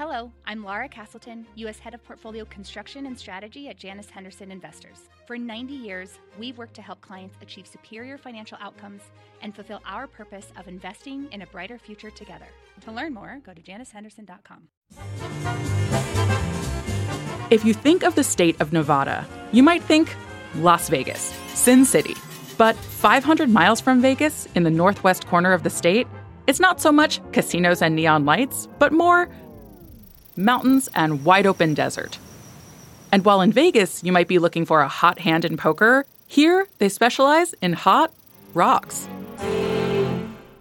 Hello, I'm Laura Castleton, U.S. Head of Portfolio Construction and Strategy at Janus Henderson Investors. For 90 years, we've worked to help clients achieve superior financial outcomes and fulfill our purpose of investing in a brighter future together. To learn more, go to janushenderson.com. If you think of the state of Nevada, you might think Las Vegas, Sin City. But 500 miles from Vegas, in the northwest corner of the state, it's not so much casinos and neon lights, but more mountains, and wide open desert. And while in Vegas, you might be looking for a hot hand in poker, here they specialize in hot rocks.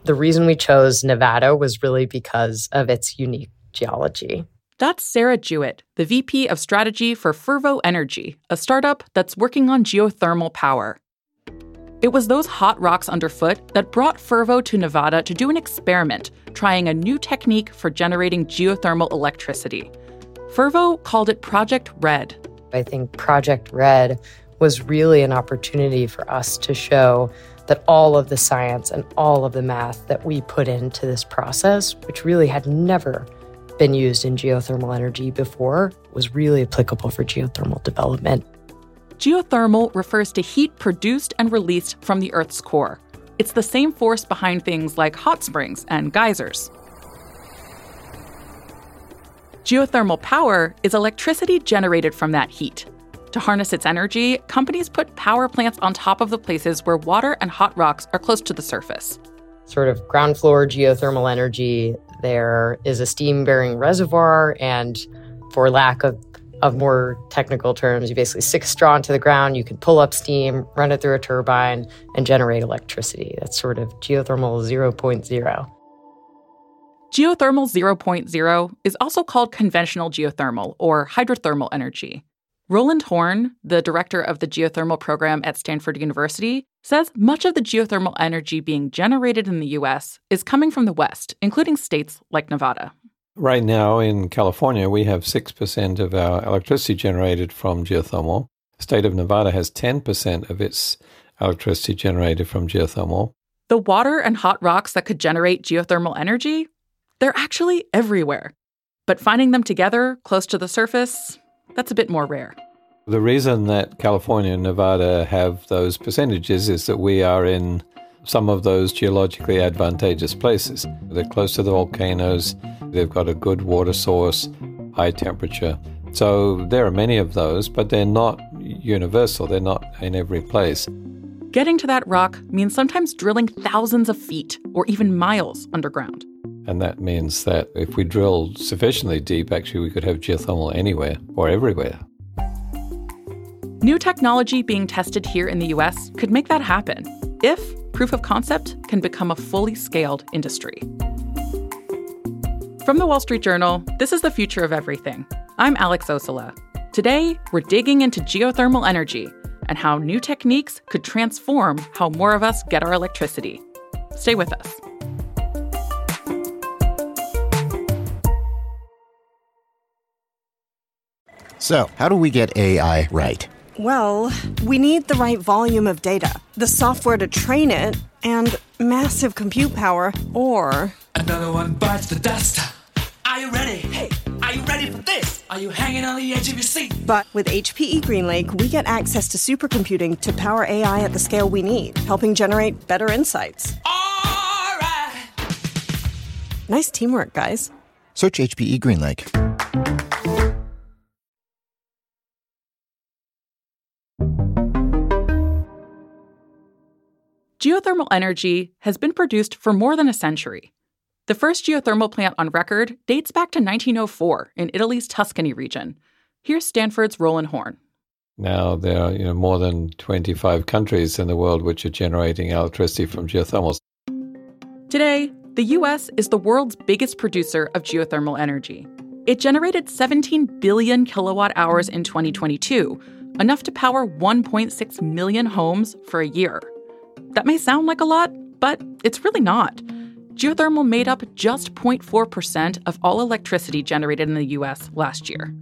The reason we chose Nevada was really because of its unique geology. That's Sarah Jewett, the VP of Strategy for Fervo Energy, a startup that's working on geothermal power. It was those hot rocks underfoot that brought Fervo to Nevada to do an experiment, trying a new technique for generating geothermal electricity. Fervo called it Project Red. I think Project Red was really an opportunity for us to show that all of the science and all of the math that we put into this process, which really had never been used in geothermal energy before, was really applicable for geothermal development. Geothermal refers to heat produced and released from the Earth's core. It's the same force behind things like hot springs and geysers. Geothermal power is electricity generated from that heat. To harness its energy, companies put power plants on top of the places where water and hot rocks are close to the surface. Sort of ground floor geothermal energy, there is a steam bearing reservoir, and for lack of of more technical terms, you basically stick straw into the ground, you can pull up steam, run it through a turbine, and generate electricity. That's sort of geothermal 0.0. Geothermal 0.0 is also called conventional geothermal or hydrothermal energy. Roland Horne, the director of the geothermal program at Stanford University, says much of the geothermal energy being generated in the US is coming from the West, including states like Nevada. Right now in California, we have 6% of our electricity generated from geothermal. The state of Nevada has 10% of its electricity generated from geothermal. The water and hot rocks that could generate geothermal energy, they're actually everywhere. But finding them together close to the surface, that's a bit more rare. The reason that California and Nevada have those percentages is that we are in some of those geologically advantageous places. They're close to the volcanoes, they've got a good water source, high temperature. So there are many of those, but they're not universal, they're not in every place. Getting to that rock means sometimes drilling thousands of feet or even miles underground. And that means that if we drill sufficiently deep, actually, we could have geothermal anywhere or everywhere. New technology being tested here in the US could make that happen if proof of concept can become a fully scaled industry. From the Wall Street Journal, this is the future of everything. I'm Alex Ossola. Today, we're digging into geothermal energy and how new techniques could transform how more of us get our electricity. Stay with us. So, how do we get AI right? Well, we need the right volume of data, the software to train it, and massive compute power, or. Another one bites the dust. Are you ready? Hey, are you ready for this? Are you hanging on the edge of your seat? But with HPE GreenLake, we get access to supercomputing to power AI at the scale we need, helping generate better insights. All right. Nice teamwork, guys. Search HPE GreenLake. Geothermal energy has been produced for more than a century. The first geothermal plant on record dates back to 1904 in Italy's Tuscany region. Here's Stanford's Roland Horne. Now there are you know, more than 25 countries in the world which are generating electricity from geothermals. Today, the US is the world's biggest producer of geothermal energy. It generated 17 billion kilowatt hours in 2022, enough to power 1.6 million homes for a year. That may sound like a lot, but it's really not. Geothermal made up just 0.4% of all electricity generated in the US last year.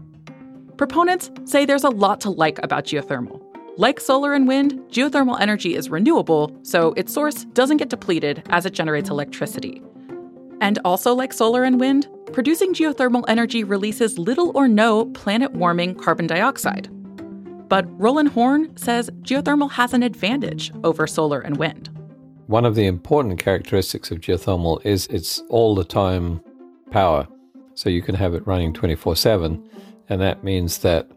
Proponents say there's a lot to like about geothermal. Like solar and wind, geothermal energy is renewable, so its source doesn't get depleted as it generates electricity. And also, like solar and wind, producing geothermal energy releases little or no planet warming carbon dioxide. But Roland Horne says geothermal has an advantage over solar and wind. One of the important characteristics of geothermal is it's all the time power. So you can have it running 24 7. And that means that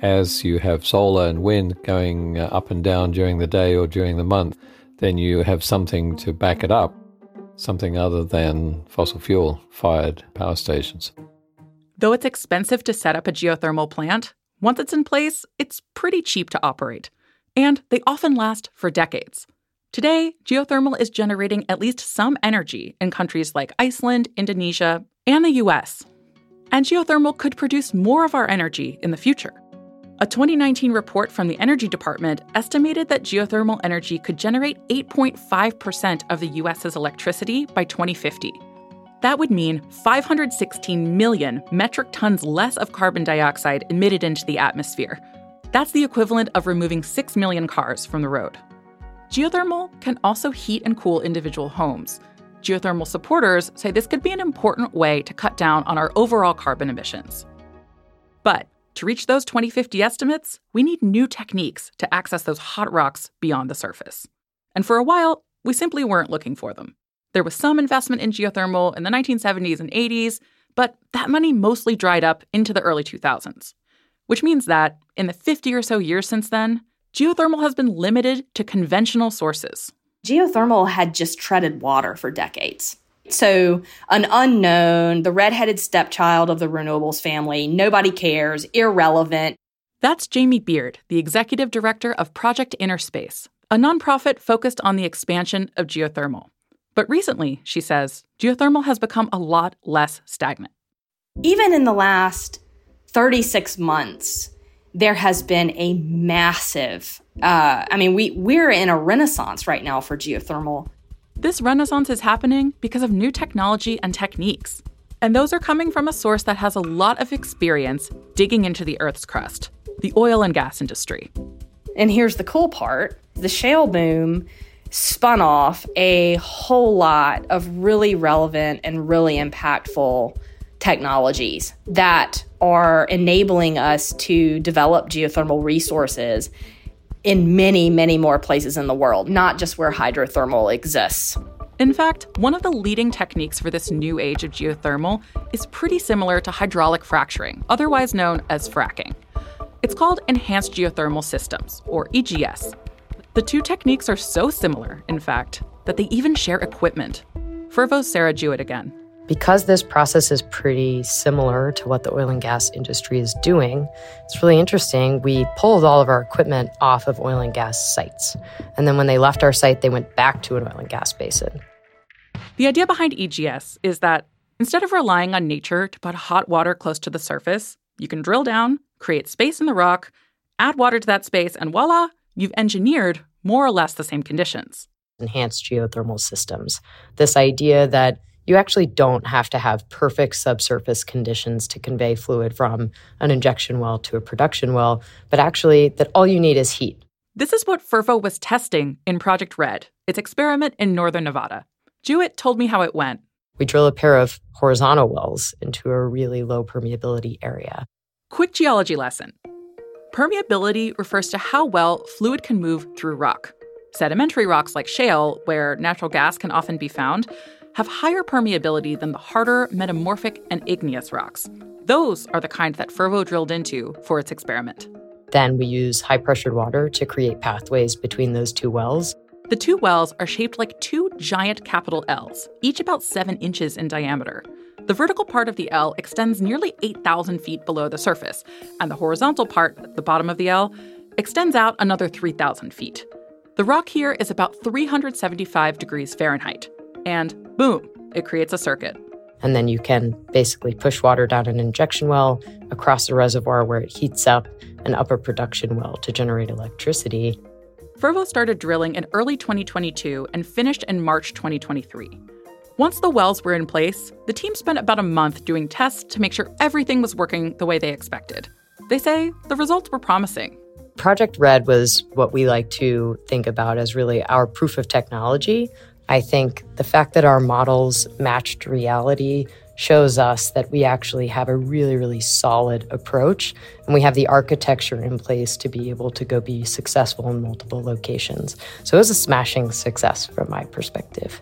as you have solar and wind going uh, up and down during the day or during the month, then you have something to back it up, something other than fossil fuel fired power stations. Though it's expensive to set up a geothermal plant, once it's in place, it's pretty cheap to operate. And they often last for decades. Today, geothermal is generating at least some energy in countries like Iceland, Indonesia, and the US. And geothermal could produce more of our energy in the future. A 2019 report from the Energy Department estimated that geothermal energy could generate 8.5% of the US's electricity by 2050. That would mean 516 million metric tons less of carbon dioxide emitted into the atmosphere. That's the equivalent of removing 6 million cars from the road. Geothermal can also heat and cool individual homes. Geothermal supporters say this could be an important way to cut down on our overall carbon emissions. But to reach those 2050 estimates, we need new techniques to access those hot rocks beyond the surface. And for a while, we simply weren't looking for them. There was some investment in geothermal in the 1970s and 80s, but that money mostly dried up into the early 2000s. Which means that, in the 50 or so years since then, geothermal has been limited to conventional sources. Geothermal had just treaded water for decades. So, an unknown, the redheaded stepchild of the renewables family, nobody cares, irrelevant. That's Jamie Beard, the executive director of Project Innerspace, a nonprofit focused on the expansion of geothermal. But recently, she says, geothermal has become a lot less stagnant. Even in the last 36 months, there has been a massive, uh, I mean, we, we're in a renaissance right now for geothermal. This renaissance is happening because of new technology and techniques. And those are coming from a source that has a lot of experience digging into the Earth's crust the oil and gas industry. And here's the cool part the shale boom spun off a whole lot of really relevant and really impactful technologies that are enabling us to develop geothermal resources in many, many more places in the world, not just where hydrothermal exists. In fact, one of the leading techniques for this new age of geothermal is pretty similar to hydraulic fracturing, otherwise known as fracking. It's called Enhanced Geothermal Systems, or EGS. The two techniques are so similar, in fact, that they even share equipment. Fervo's Sarah Jewett again. Because this process is pretty similar to what the oil and gas industry is doing, it's really interesting. We pulled all of our equipment off of oil and gas sites. And then when they left our site, they went back to an oil and gas basin. The idea behind EGS is that instead of relying on nature to put hot water close to the surface, you can drill down, create space in the rock, add water to that space, and voila, you've engineered more or less the same conditions. Enhanced geothermal systems. This idea that you actually don't have to have perfect subsurface conditions to convey fluid from an injection well to a production well, but actually that all you need is heat. This is what Fervo was testing in Project Red, its experiment in northern Nevada. Jewett told me how it went. We drill a pair of horizontal wells into a really low permeability area. Quick geology lesson. Permeability refers to how well fluid can move through rock. Sedimentary rocks like shale, where natural gas can often be found, have higher permeability than the harder metamorphic and igneous rocks. Those are the kind that Fervo drilled into for its experiment. Then we use high pressured water to create pathways between those two wells. The two wells are shaped like two giant capital L's, each about seven inches in diameter. The vertical part of the L extends nearly 8,000 feet below the surface, and the horizontal part at the bottom of the L extends out another 3,000 feet. The rock here is about 375 degrees Fahrenheit, and boom, it creates a circuit. And then you can basically push water down an injection well across a reservoir where it heats up an upper production well to generate electricity. Fervo started drilling in early 2022 and finished in March 2023. Once the wells were in place, the team spent about a month doing tests to make sure everything was working the way they expected. They say the results were promising. Project Red was what we like to think about as really our proof of technology I think the fact that our models matched reality shows us that we actually have a really, really solid approach and we have the architecture in place to be able to go be successful in multiple locations. So it was a smashing success from my perspective.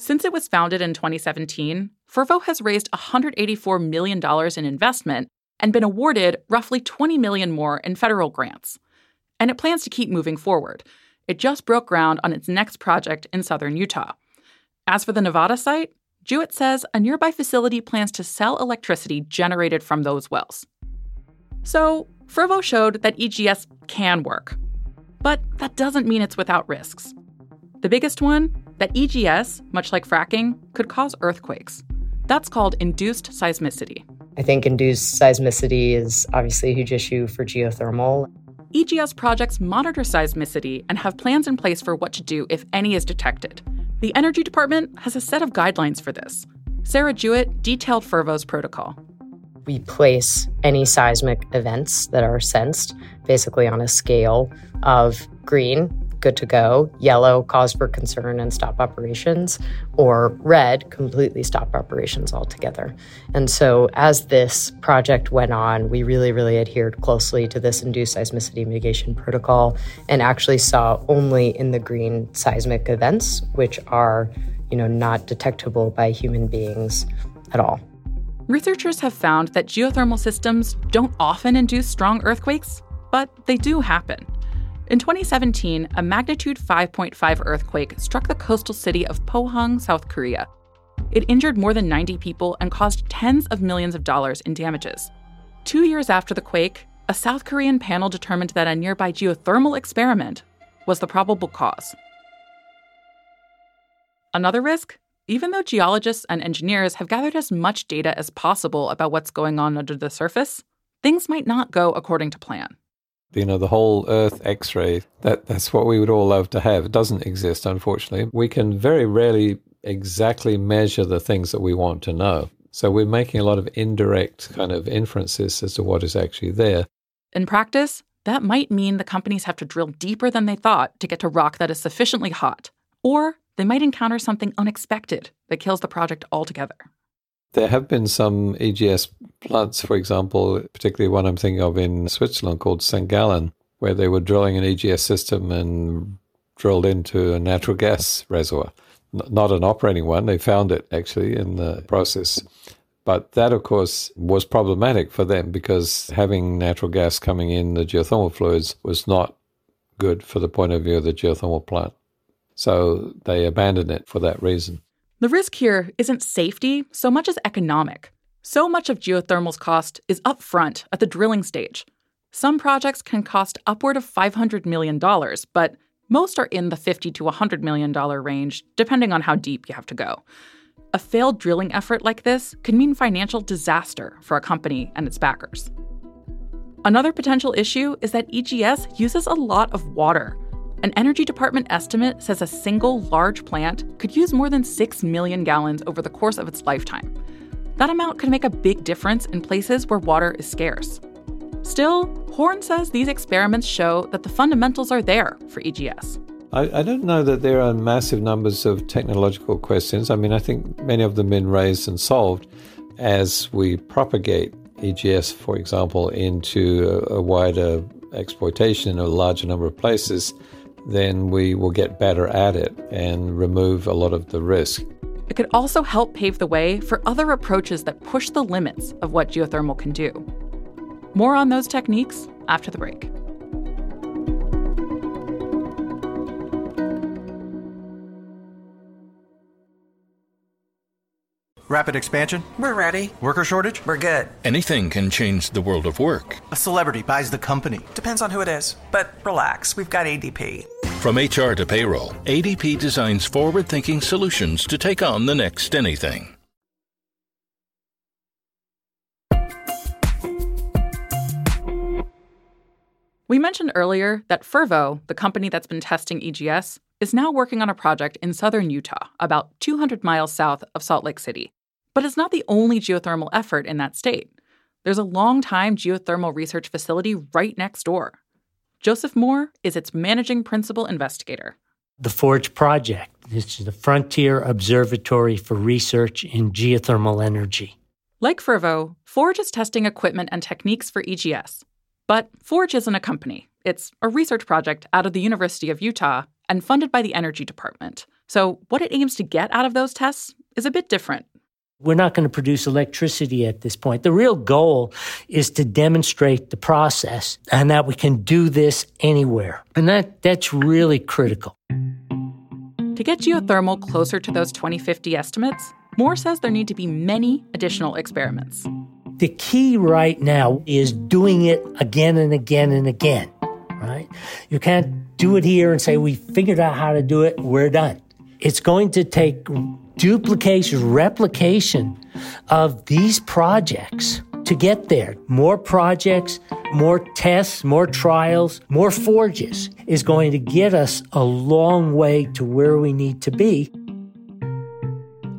Since it was founded in 2017, Fervo has raised $184 million in investment and been awarded roughly 20 million more in federal grants. And it plans to keep moving forward. It just broke ground on its next project in southern Utah. As for the Nevada site, Jewett says a nearby facility plans to sell electricity generated from those wells. So, Fervo showed that EGS can work. But that doesn't mean it's without risks. The biggest one that EGS, much like fracking, could cause earthquakes. That's called induced seismicity. I think induced seismicity is obviously a huge issue for geothermal. EGS projects monitor seismicity and have plans in place for what to do if any is detected. The Energy Department has a set of guidelines for this. Sarah Jewett detailed Fervo's protocol. We place any seismic events that are sensed basically on a scale of green, good to go, yellow, cause for concern and stop operations, or red, completely stop operations altogether. And so, as this project went on, we really, really adhered closely to this induced seismicity mitigation protocol and actually saw only in the green seismic events, which are, you know, not detectable by human beings at all. Researchers have found that geothermal systems don't often induce strong earthquakes, but they do happen. In 2017, a magnitude 5.5 earthquake struck the coastal city of Pohang, South Korea. It injured more than 90 people and caused tens of millions of dollars in damages. Two years after the quake, a South Korean panel determined that a nearby geothermal experiment was the probable cause. Another risk? Even though geologists and engineers have gathered as much data as possible about what's going on under the surface, things might not go according to plan you know the whole earth x-ray that that's what we would all love to have. It doesn't exist unfortunately. We can very rarely exactly measure the things that we want to know. So we're making a lot of indirect kind of inferences as to what is actually there. In practice that might mean the companies have to drill deeper than they thought to get to rock that is sufficiently hot or they might encounter something unexpected that kills the project altogether there have been some EGS plants, for example, particularly one I'm thinking of in Switzerland called St. Gallen, where they were drilling an EGS system and drilled into a natural gas reservoir. Not an operating one, they found it actually in the process. But that, of course, was problematic for them because having natural gas coming in the geothermal fluids was not good for the point of view of the geothermal plant. So they abandoned it for that reason. The risk here isn't safety so much as economic. So much of geothermal's cost is upfront at the drilling stage. Some projects can cost upward of $500 million, but most are in the 50 to $100 million range, depending on how deep you have to go. A failed drilling effort like this could mean financial disaster for a company and its backers. Another potential issue is that EGS uses a lot of water. An Energy Department estimate says a single large plant could use more than 6 million gallons over the course of its lifetime. That amount could make a big difference in places where water is scarce. Still, Horne says these experiments show that the fundamentals are there for EGS. I, I, don't know that there are massive numbers of technological questions. I mean, I think many of them have been raised and solved as we propagate EGS, for example, into a, a wider exploitation in a larger number of places then we will get better at it and remove a lot of the risk. It could also help pave the way for other approaches that push the limits of what geothermal can do. More on those techniques after the break. Rapid expansion? We're ready. Worker shortage? We're good. Anything can change the world of work. A celebrity buys the company. Depends on who it is. But relax, we've got ADP. From HR to payroll, ADP designs forward thinking solutions to take on the next anything. We mentioned earlier that Fervo, the company that's been testing EGS, is now working on a project in southern Utah, about 200 miles south of Salt Lake City. But it's not the only geothermal effort in that state. There's a long-time geothermal research facility right next door. Joseph Moore is its managing principal investigator. the Forge project. This is the Frontier Observatory for Research in Geothermal Energy. Like Fervo, Forge is testing equipment and techniques for EGS. But Forge isn't a company. It's a research project out of the University of Utah and funded by the Energy Department. So, what it aims to get out of those tests is a bit different. We're not going to produce electricity at this point. The real goal is to demonstrate the process and that we can do this anywhere. And that, that's really critical. To get geothermal closer to those 2050 estimates, Moore says there need to be many additional experiments. The key right now is doing it again and again and again, right? You can't do it here and say, we figured out how to do it, we're done. It's going to take duplication, replication of these projects to get there. More projects, more tests, more trials, more forges is going to get us a long way to where we need to be.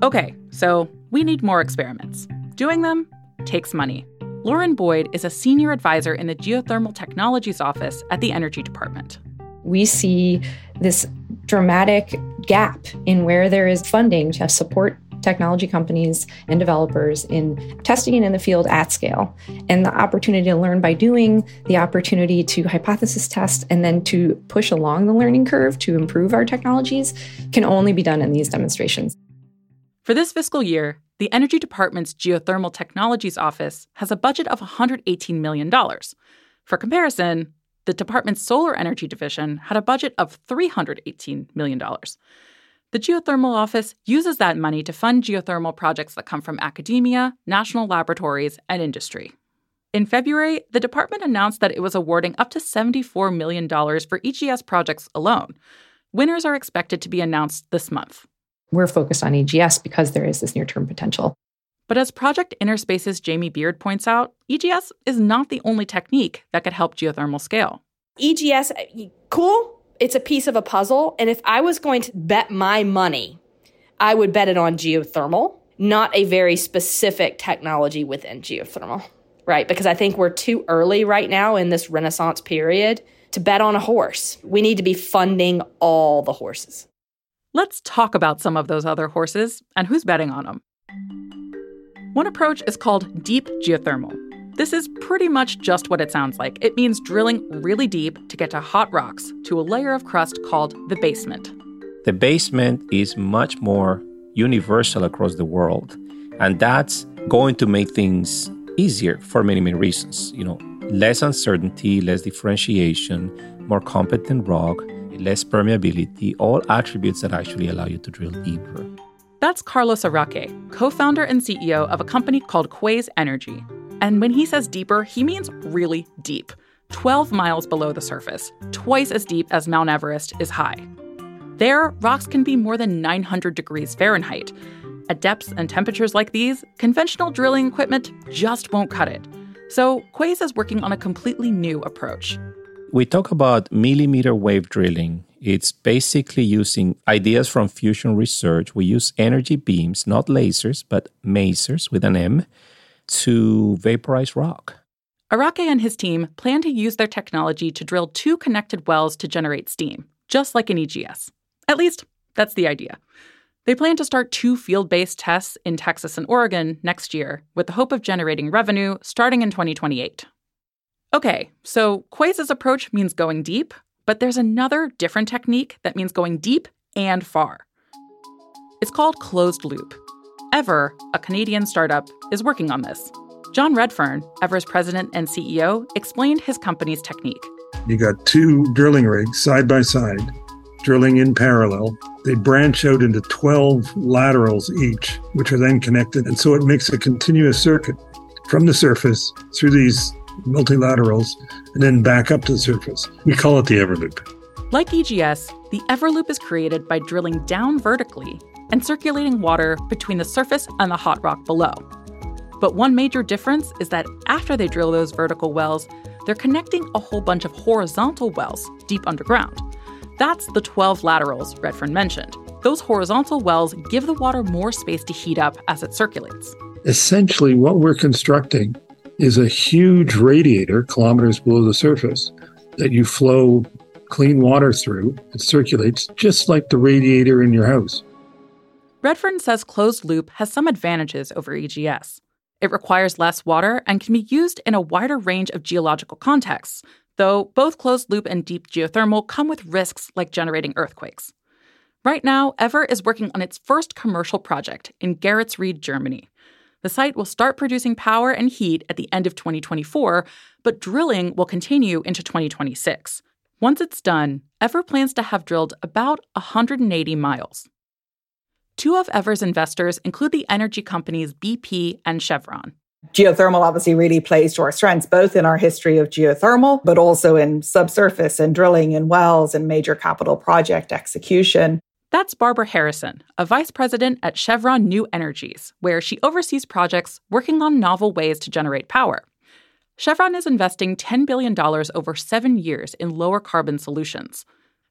Okay, so we need more experiments. Doing them takes money. Lauren Boyd is a senior advisor in the Geothermal Technologies Office at the Energy Department. We see this dramatic gap in where there is funding to support technology companies and developers in testing in the field at scale. And the opportunity to learn by doing, the opportunity to hypothesis test, and then to push along the learning curve to improve our technologies can only be done in these demonstrations. For this fiscal year, the Energy Department's Geothermal Technologies Office has a budget of $118 million. For comparison, the department's solar energy division had a budget of $318 million. The Geothermal Office uses that money to fund geothermal projects that come from academia, national laboratories, and industry. In February, the department announced that it was awarding up to $74 million for EGS projects alone. Winners are expected to be announced this month. We're focused on EGS because there is this near term potential. But as Project Innerspace's Jamie Beard points out, EGS is not the only technique that could help geothermal scale. EGS, eh, cool. It's a piece of a puzzle. And if I was going to bet my money, I would bet it on geothermal, not a very specific technology within geothermal, right? Because I think we're too early right now in this renaissance period to bet on a horse. We need to be funding all the horses. Let's talk about some of those other horses and who's betting on them. One approach is called deep geothermal. This is pretty much just what it sounds like. It means drilling really deep to get to hot rocks, to a layer of crust called the basement. The basement is much more universal across the world, and that's going to make things easier for many, many reasons. You know, less uncertainty, less differentiation, more competent rock, less permeability, all attributes that actually allow you to drill deeper. That's Carlos Araque, co founder and CEO of a company called Quaise Energy. And when he says deeper, he means really deep 12 miles below the surface, twice as deep as Mount Everest is high. There, rocks can be more than 900 degrees Fahrenheit. At depths and temperatures like these, conventional drilling equipment just won't cut it. So, Quaise is working on a completely new approach. We talk about millimeter wave drilling it's basically using ideas from fusion research. We use energy beams, not lasers, but masers with an M, to vaporize rock. Araque and his team plan to use their technology to drill two connected wells to generate steam, just like an EGS. At least, that's the idea. They plan to start two field based tests in Texas and Oregon next year, with the hope of generating revenue starting in 2028. Okay, so Quaise's approach means going deep, but there's another different technique that means going deep and far. It's called closed loop. Eavor, a Canadian startup, is working on this. John Redfern, Eavor's president and CEO, explained his company's technique. You got two drilling rigs side by side, drilling in parallel. They branch out into 12 laterals each, which are then connected. And so it makes a continuous circuit from the surface through these multilaterals, and then back up to the surface. We call it the Eavor-Loop. Like EGS, the Eavor-Loop is created by drilling down vertically and circulating water between the surface and the hot rock below. But one major difference is that after they drill those vertical wells, they're connecting a whole bunch of horizontal wells deep underground. That's the 12 laterals Redfern mentioned. Those horizontal wells give the water more space to heat up as it circulates. Essentially, what we're constructing is a huge radiator kilometers below the surface that you flow clean water through. It circulates just like the radiator in your house. Redfern says closed loop has some advantages over EGS. It requires less water and can be used in a wider range of geological contexts, though both closed loop and deep geothermal come with risks like generating earthquakes. Right now, Eavor is working on its first commercial project in Geretsried, Germany. The site will start producing power and heat at the end of 2024, but drilling will continue into 2026. Once it's done, Eavor plans to have drilled about 180 miles. Two of Eavor's investors include the energy companies BP and Chevron. Geothermal obviously really plays to our strengths, both in our history of geothermal, but also in subsurface and drilling in wells and major capital project execution. That's Barbara Harrison, a vice president at Chevron New Energies, where she oversees projects working on novel ways to generate power. Chevron is investing $10 billion over seven years in lower carbon solutions.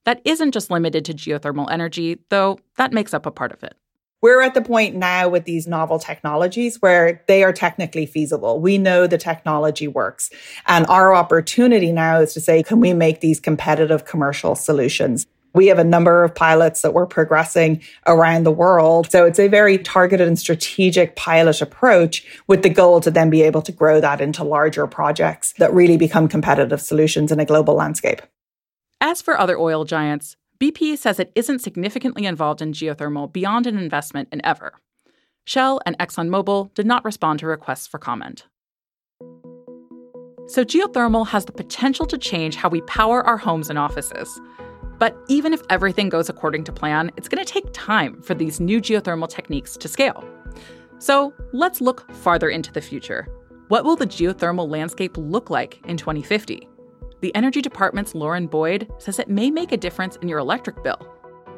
That isn't just limited to geothermal energy, though that makes up a part of it. We're at the point now with these novel technologies where they are technically feasible. We know the technology works. And our opportunity now is to say, can we make these competitive commercial solutions? We have a number of pilots that we're progressing around the world. So it's a very targeted and strategic pilot approach with the goal to then be able to grow that into larger projects that really become competitive solutions in a global landscape. As for other oil giants, BP says it isn't significantly involved in geothermal beyond an investment in Eavor. Shell and ExxonMobil did not respond to requests for comment. So, geothermal has the potential to change how we power our homes and offices. But even if everything goes according to plan, it's going to take time for these new geothermal techniques to scale. So, let's look farther into the future. What will the geothermal landscape look like in 2050? The Energy Department's Lauren Boyd says it may make a difference in your electric bill.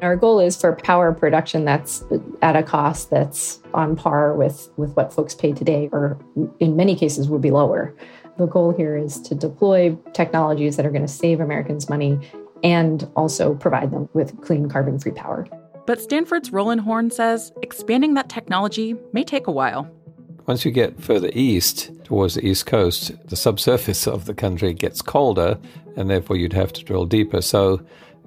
Our goal is for power production that's at a cost that's on par with, with what folks pay today, or in many cases will be lower. The goal here is to deploy technologies that are going to save Americans money and also provide them with clean carbon free power. But Stanford's Roland Horne says expanding that technology may take a while. Once you get further east towards the east coast, the subsurface of the country gets colder, and therefore you'd have to drill deeper. So,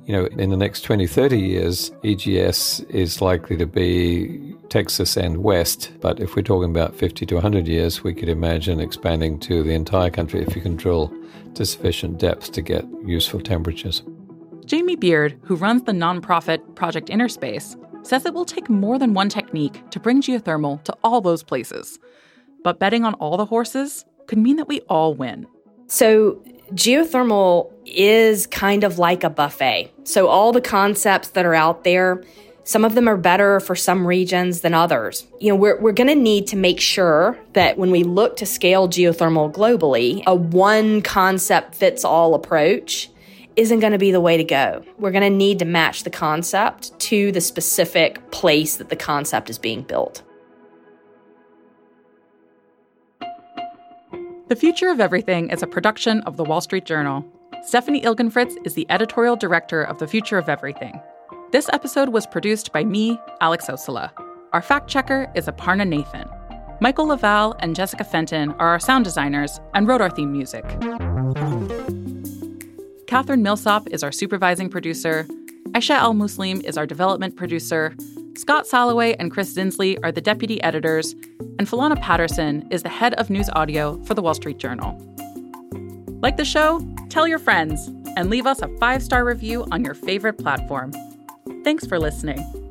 you know, in the next 20, 30 years, EGS is likely to be Texas and west. But if we're talking about 50 to 100 years, we could imagine expanding to the entire country if you can drill to sufficient depth to get useful temperatures. Jamie Beard, who runs the nonprofit Project Innerspace, says it will take more than one technique to bring geothermal to all those places. But betting on all the horses could mean that we all win. So, geothermal is kind of like a buffet. So, all the concepts that are out there, some of them are better for some regions than others. You know, we're, we're going to need to make sure that when we look to scale geothermal globally, a one concept fits all approach isn't going to be the way to go. We're going to need to match the concept to the specific place that the concept is being built. The Future of Everything is a production of the Wall Street Journal. Stephanie Ilgenfritz is the editorial director of The Future of Everything. This episode was produced by me, Alex Ossola. Our fact checker is Aparna Nathan. Michael LaValle and Jessica Fenton are our sound designers and wrote our theme music. Catherine Millsop is our supervising producer. Aisha Al Muslim is our development producer. Scott Saloway and Chris Zinsli are the deputy editors, and Falana Patterson is the head of news audio for the Wall Street Journal. Like the show? Tell your friends and leave us a five star review on your favorite platform. Thanks for listening.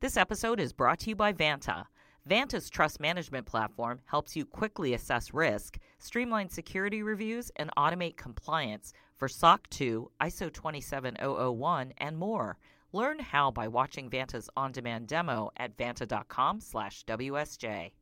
This episode is brought to you by Vanta. Vanta's trust management platform helps you quickly assess risk, streamline security reviews, and automate compliance for SOC 2, ISO 27001, and more. Learn how by watching Vanta's on-demand demo at vanta.com/wsj.